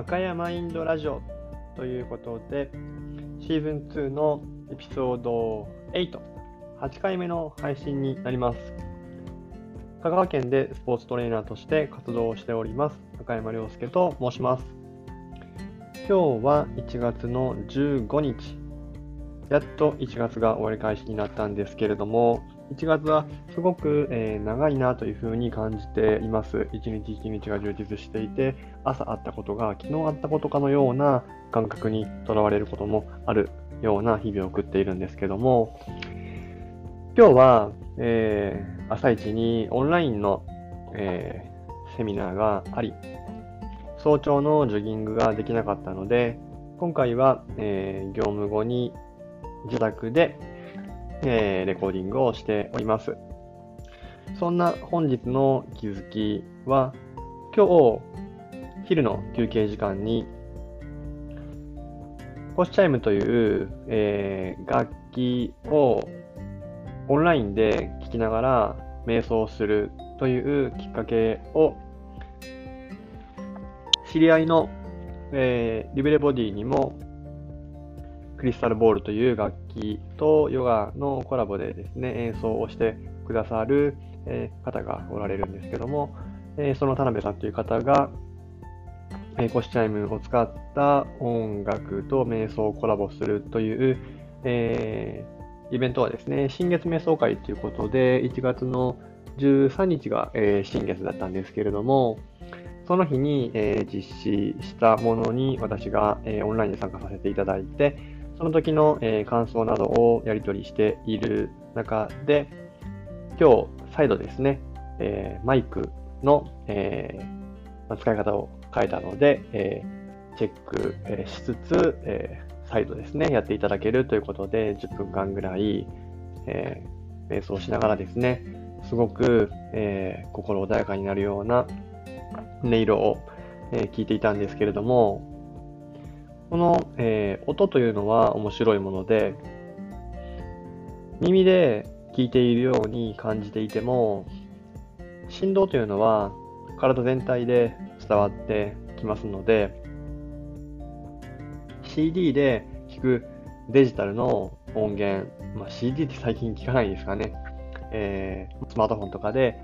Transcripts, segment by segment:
赤山インドラジオということで、シーズン2のエピソード8、8回目の配信になります。香川県でスポーツトレーナーとして活動をしております、赤山亮介と申します。今日は1月の15日、やっと1月が終わり開始になったんですけれども、1月はすごく、えー、長いなというふうに感じています。一日一日が充実していて、朝あったことが昨日あったことかのような感覚にとらわれることもあるような日々を送っているんですけども、今日は、えー、朝一にオンラインの、えー、セミナーがあり、早朝のジョギングができなかったので、今回は、え、業務後に自宅でえー、レコーディングをしております。そんな本日の気づきは、今日、昼の休憩時間に、コスチャイムという、えー、楽器をオンラインで聴きながら瞑想するというきっかけを知り合いの、えー、リベレボディにもクリスタルボールという楽器とヨガのコラボでですね、演奏をしてくださる、え方がおられるんですけども、えその田辺さんという方が、えコシチャイムを使った音楽と瞑想をコラボするという、えイベントはですね、新月瞑想会ということで、1月の13日が、え新月だったんですけれども、その日に、え実施したものに私が、えオンラインで参加させていただいて、その時の、えー、感想などをやり取りしている中で、今日再度ですね、えー、マイクの、えー、使い方を変えたので、えチェック、しつつ、え再度ですね、やっていただけるということで、10分間ぐらい、え瞑想しながらですね、すごく、え心穏やかになるような音色を、え聞いていたんですけれども、この、えー、音というのは面白いもので、耳で聞いているように感じていても、振動というのは体全体で伝わってきますので、CD で聞くデジタルの音源、まあ、CD って最近聞かないですかね。えー、スマートフォンとかで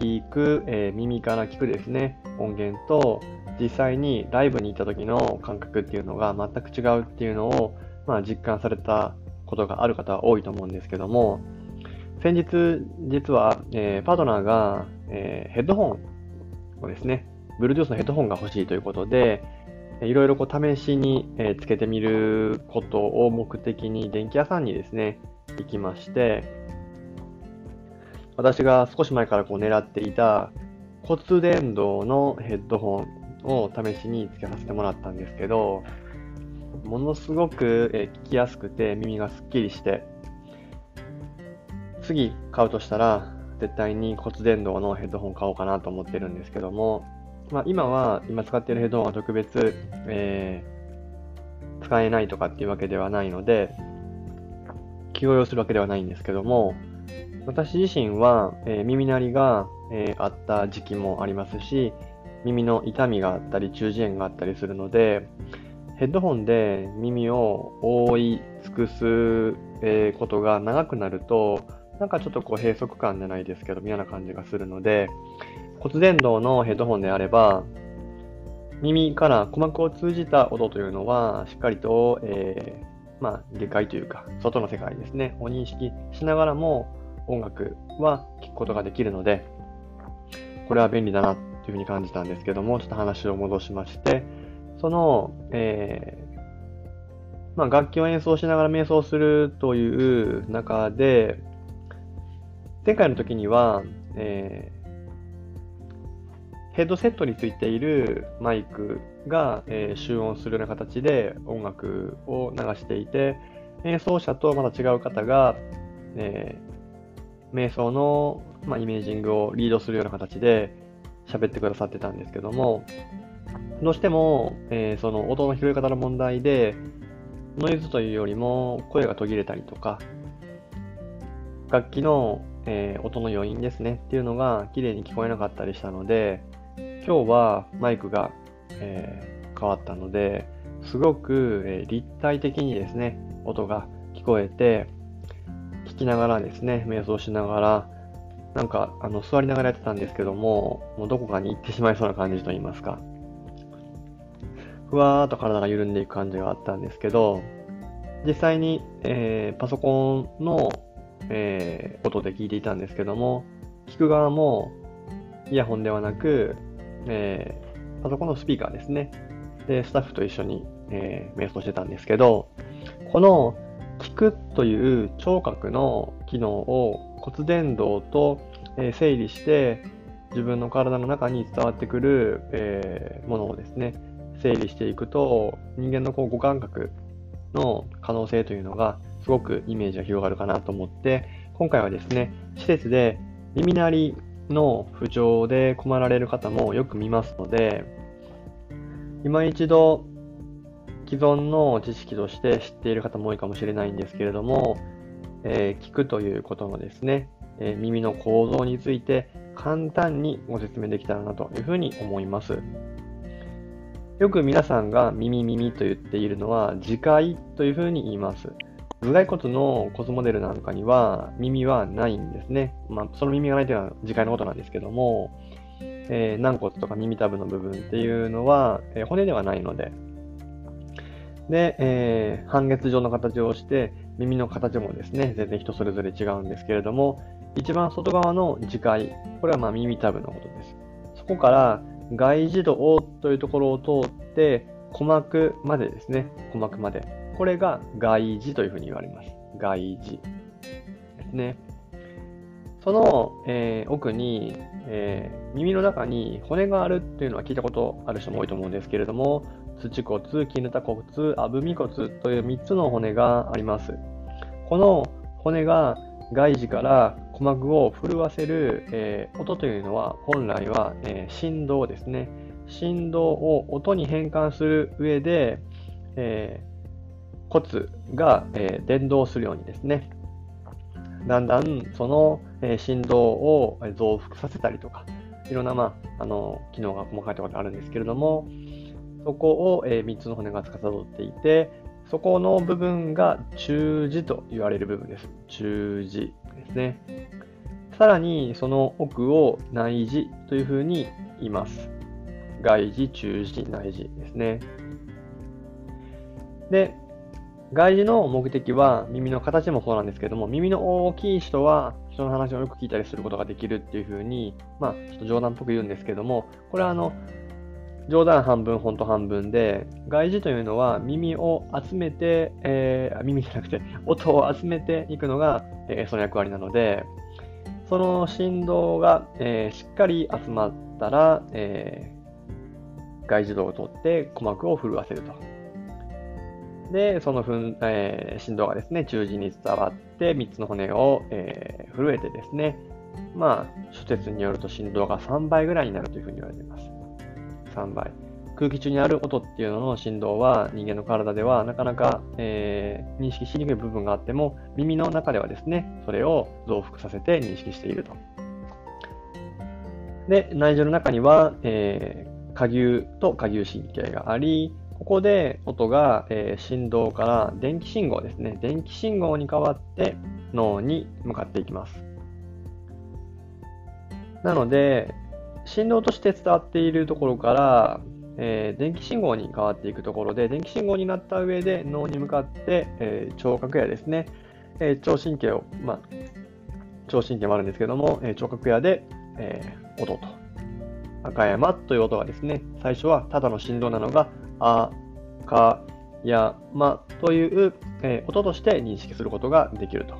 聞く、えー、耳から聞くですね、音源と、実際にライブに行った時の感覚っていうのが全く違うっていうのを、まあ、実感されたことがある方は多いと思うんですけども、先日、実は、えー、パートナーが、えー、ヘッドホンをですね、Bluetooth のヘッドホンが欲しいということで、いろいろこう試しに、えー、つけてみることを目的に電気屋さんにですね、行きまして、私が少し前からこう狙っていた骨伝導のヘッドホンを試しにつけさせてもらったんですけど、ものすごく、え聞きやすくて耳がすっきりして、次買うとしたら、絶対に骨伝導のヘッドホン買おうかなと思ってるんですけども、まあ、今は、今使っているヘッドホンは特別、えー、使えないとかっていうわけではないので、気を要するわけではないんですけども、私自身は、えー、耳鳴りが、えー、あった時期もありますし、耳の痛みがあったり、中耳炎があったりするので、ヘッドホンで耳を覆い尽くす、えことが長くなると、なんかちょっとこう閉塞感じゃないですけど、嫌な感じがするので、骨伝導のヘッドホンであれば、耳から鼓膜を通じた音というのは、しっかりと、えー、まあ、外界というか、外の世界ですね、を認識しながらも音楽は聴くことができるので、これは便利だなというふうに感じたんですけども、ちょっと話を戻しまして、その、えー、まあ、楽器を演奏しながら瞑想するという中で、前回の時には、えー、ヘッドセットについているマイクが、えー、集音するような形で音楽を流していて、演奏者とまた違う方が、えー、瞑想の、まあ、イメージングをリードするような形で、喋ってくださってたんですけども、どうしても、えー、その音の拾い方の問題で、ノイズというよりも声が途切れたりとか、楽器の、えー、音の余韻ですねっていうのが綺麗に聞こえなかったりしたので、今日はマイクが、えー変わったので、すごく、え立体的にですね、音が聞こえて、聞きながらですね、瞑想しながら、なんか、あの、座りながらやってたんですけども、もうどこかに行ってしまいそうな感じと言いますか、ふわーっと体が緩んでいく感じがあったんですけど、実際に、えー、パソコンの、えー、音で聞いていたんですけども、聞く側もイヤホンではなく、えー、パソコンのスピーカーですね。で、スタッフと一緒に、えー、瞑想してたんですけど、この聞くという聴覚の機能を骨伝導と、え、整理して自分の体の中に伝わってくる、え、ものをですね、整理していくと人間のこう五感覚の可能性というのがすごくイメージが広がるかなと思って今回はですね、施設で耳鳴りの不調で困られる方もよく見ますので、今一度既存の知識として知っている方も多いかもしれないんですけれども、えー、聞くということのですね、えー、耳の構造について簡単にご説明できたらなというふうに思います。よく皆さんが耳耳と言っているのは自戒というふうに言います。頭蓋骨の骨モデルなんかには耳はないんですね。まあ、その耳がないというのは自戒のことなんですけども、えー、軟骨とか耳たぶの部分っていうのは、えー、骨ではないので、で、えー、半月状の形をして、耳の形もですね、全然人それぞれ違うんですけれども、一番外側の耳介、これはま耳たぶのことです。そこから外耳道というところを通って、鼓膜までですね、鼓膜まで。これが外耳というふうに言われます。外耳ですね。その、えー、奥に、えー、耳の中に骨があるっていうのは聞いたことある人も多いと思うんですけれども、土骨、絹田骨、あぶみ骨という3つの骨があります。この骨が外耳から鼓膜を震わせる、えー、音というのは本来は、えー、振動ですね。振動を音に変換する上で、えー、骨が、え伝動するようにですね。だんだんその、え振動を増幅させたりとか、いろんな、まあ、あの機能が細かいところであるんですけれども、そこを、え3つの骨が司っていて、そこの部分が中耳と言われる部分です。中耳ですね。さらにその奥を内耳というふうに言います。外耳、中耳、内耳ですね。で、外耳の目的は耳の形もそうなんですけども、耳の大きい人は人の話をよく聞いたりすることができるっていうふうに、まあ、ちょっと冗談っぽく言うんですけども、これはあの、冗談半分、本当半分で、外耳というのは耳を集めて、えー、耳じゃなくて、音を集めていくのが、えー、その役割なので、その振動が、えー、しっかり集まったら、えー、外耳道を通って鼓膜を震わせると。で、そのふん、えー、振動がですね、中耳に伝わって、3つの骨を、えー、震えてですね、まあ、諸説によると振動が3倍ぐらいになるというふうに言われています。3倍。空気中にある音っていうのの振動は人間の体ではなかなか、えー、認識しにくい部分があっても耳の中ではですね、それを増幅させて認識していると。で、内耳の中には、えー、下牛と下牛神経があり、ここで音が、えー、振動から電気信号ですね。電気信号に変わって脳に向かっていきます。なので、振動として伝わっているところから、えー、電気信号に変わっていくところで、電気信号になった上で脳に向かって、えー、聴覚やですね、えー、聴神経を、まあ、聴神経もあるんですけども、え聴覚やで、え音と。赤山という音がですね、最初はただの振動なのが、あ、か、や、まという、え音として認識することができると。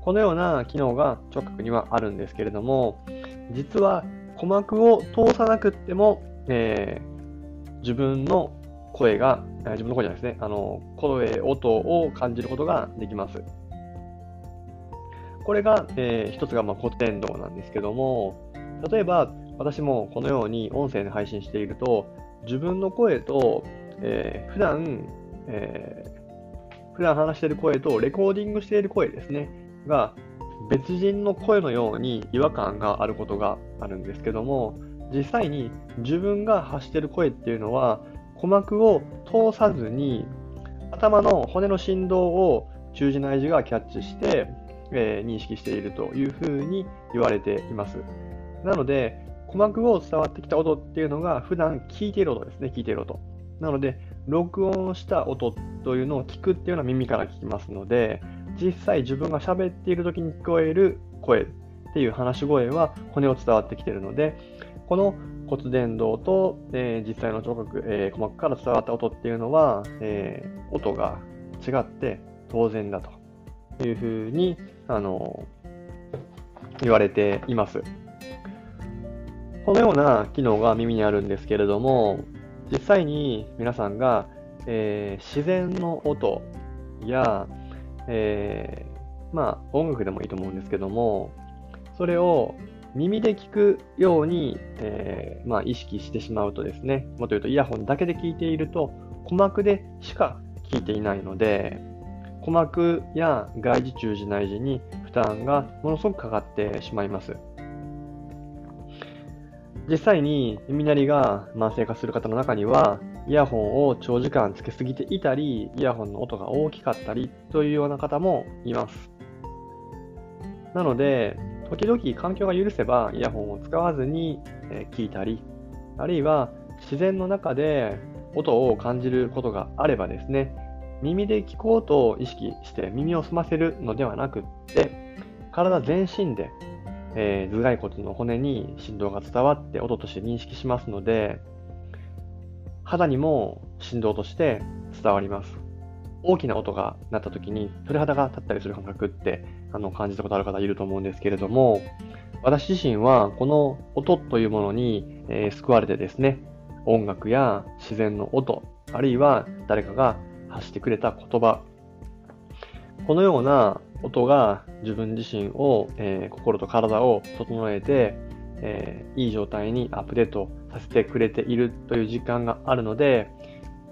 このような機能が聴覚にはあるんですけれども、実は鼓膜を通さなくっても、えー、自分の声が、自分の声じゃないですね、あの声、音を感じることができます。これが、えー、一つがまあ骨伝導なんですけども、例えば私もこのように音声で配信していると、自分の声と、えー、普段、えー、普段話している声とレコーディングしている声ですね、が別人の声のように違和感があることがあるんですけども実際に自分が発してる声っていうのは鼓膜を通さずに、頭の骨の振動を中耳内耳がキャッチして、えー、認識しているというふうに言われています。なので、鼓膜を伝わってきた音っていうのが普段聞いている音ですね、聞いている音。なので、録音した音というのを聞くっていうのは耳から聞きますので、実際自分が喋っている時に聞こえる声っていう話し声は骨を伝わってきているので、この骨伝導と、えー、実際の聴覚、えー、鼓膜から伝わった音っていうのは、えー、音が違って当然だというふうに、あの言われています。このような機能が耳にあるんですけれども、実際に皆さんが、え、自然の音や、えー、まあ音楽でもいいと思うんですけども、それを耳で聞くように、えー、まあ、意識してしまうとですね、もっと言うとイヤホンだけで聞いていると、鼓膜でしか聞いていないので、鼓膜や外耳中耳内耳に負担がものすごくかかってしまいます。実際に耳鳴りが慢性化する方の中には、イヤホンを長時間つけすぎていたり、イヤホンの音が大きかったりというような方もいます。なので、時々環境が許せばイヤホンを使わずに、聞いたり、あるいは自然の中で音を感じることがあればですね、耳で聞こうと意識して耳を澄ませるのではなくって、体全身で、えー、頭蓋骨の骨に振動が伝わって音として認識しますので、肌にも振動として伝わります。大きな音が鳴った時に鳥肌が立ったりする感覚ってあの感じたことある方いると思うんですけれども、私自身はこの音というものに、えー、救われてですね、音楽や自然の音、あるいは誰かが発してくれた言葉、このような音が自分自身を、えー、心と体を整えて、えー、いい状態にアップデートさせてくれているという実感があるので、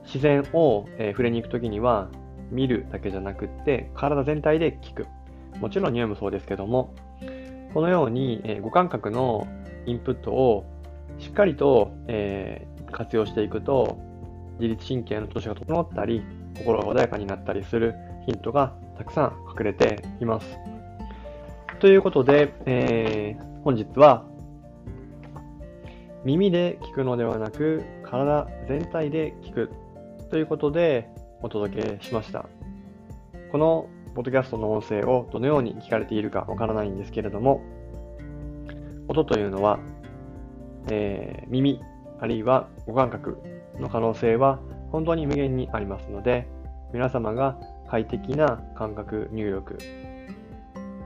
自然を、えー、触れに行くときには見るだけじゃなくって、体全体で聞く。もちろん匂いもそうですけども、このように、え五感覚のインプットをしっかりと、えー、活用していくと、自律神経の調子が整ったり、心が穏やかになったりするヒントがたくさん隠れています。ということで、えー、本日は耳で聞くのではなく体全体で聞くということでお届けしました。このポッドキャストの音声をどのように聞かれているかわからないんですけれども、音というのは、えー、耳、あるいは五感覚の可能性は本当に無限にありますので、皆様が快適な感覚入力、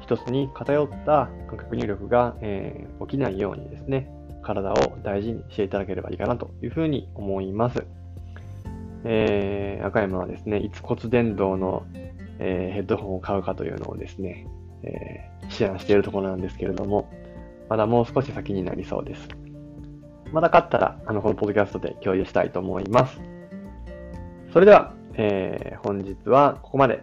一つに偏った感覚入力が、えー、起きないようにですね、体を大事にしていただければいいかなというふうに思います。えー、赤山はですね、いつ骨伝導の、えー、ヘッドホンを買うかというのをですね、えー、思案しているところなんですけれども、まだもう少し先になりそうです。まだ買ったら、あの、このポッドキャストで共有したいと思います。それでは、えー、本日はここまで。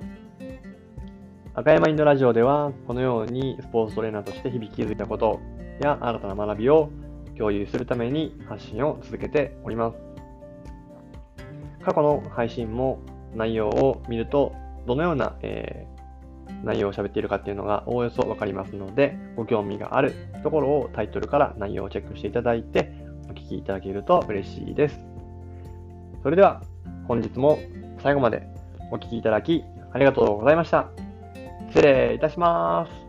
赤山インドラジオでは、このようにスポーツトレーナーとして日々気づいたことや新たな学びを共有するために発信を続けております。過去の配信も内容を見ると、どのような、えー、内容を喋っているかっていうのがおおよそわかりますので、ご興味があるところをタイトルから内容をチェックしていただいて、お聞きいただけると嬉しいです。それでは、本日も最後までお聴きいただきありがとうございました。失礼いたします。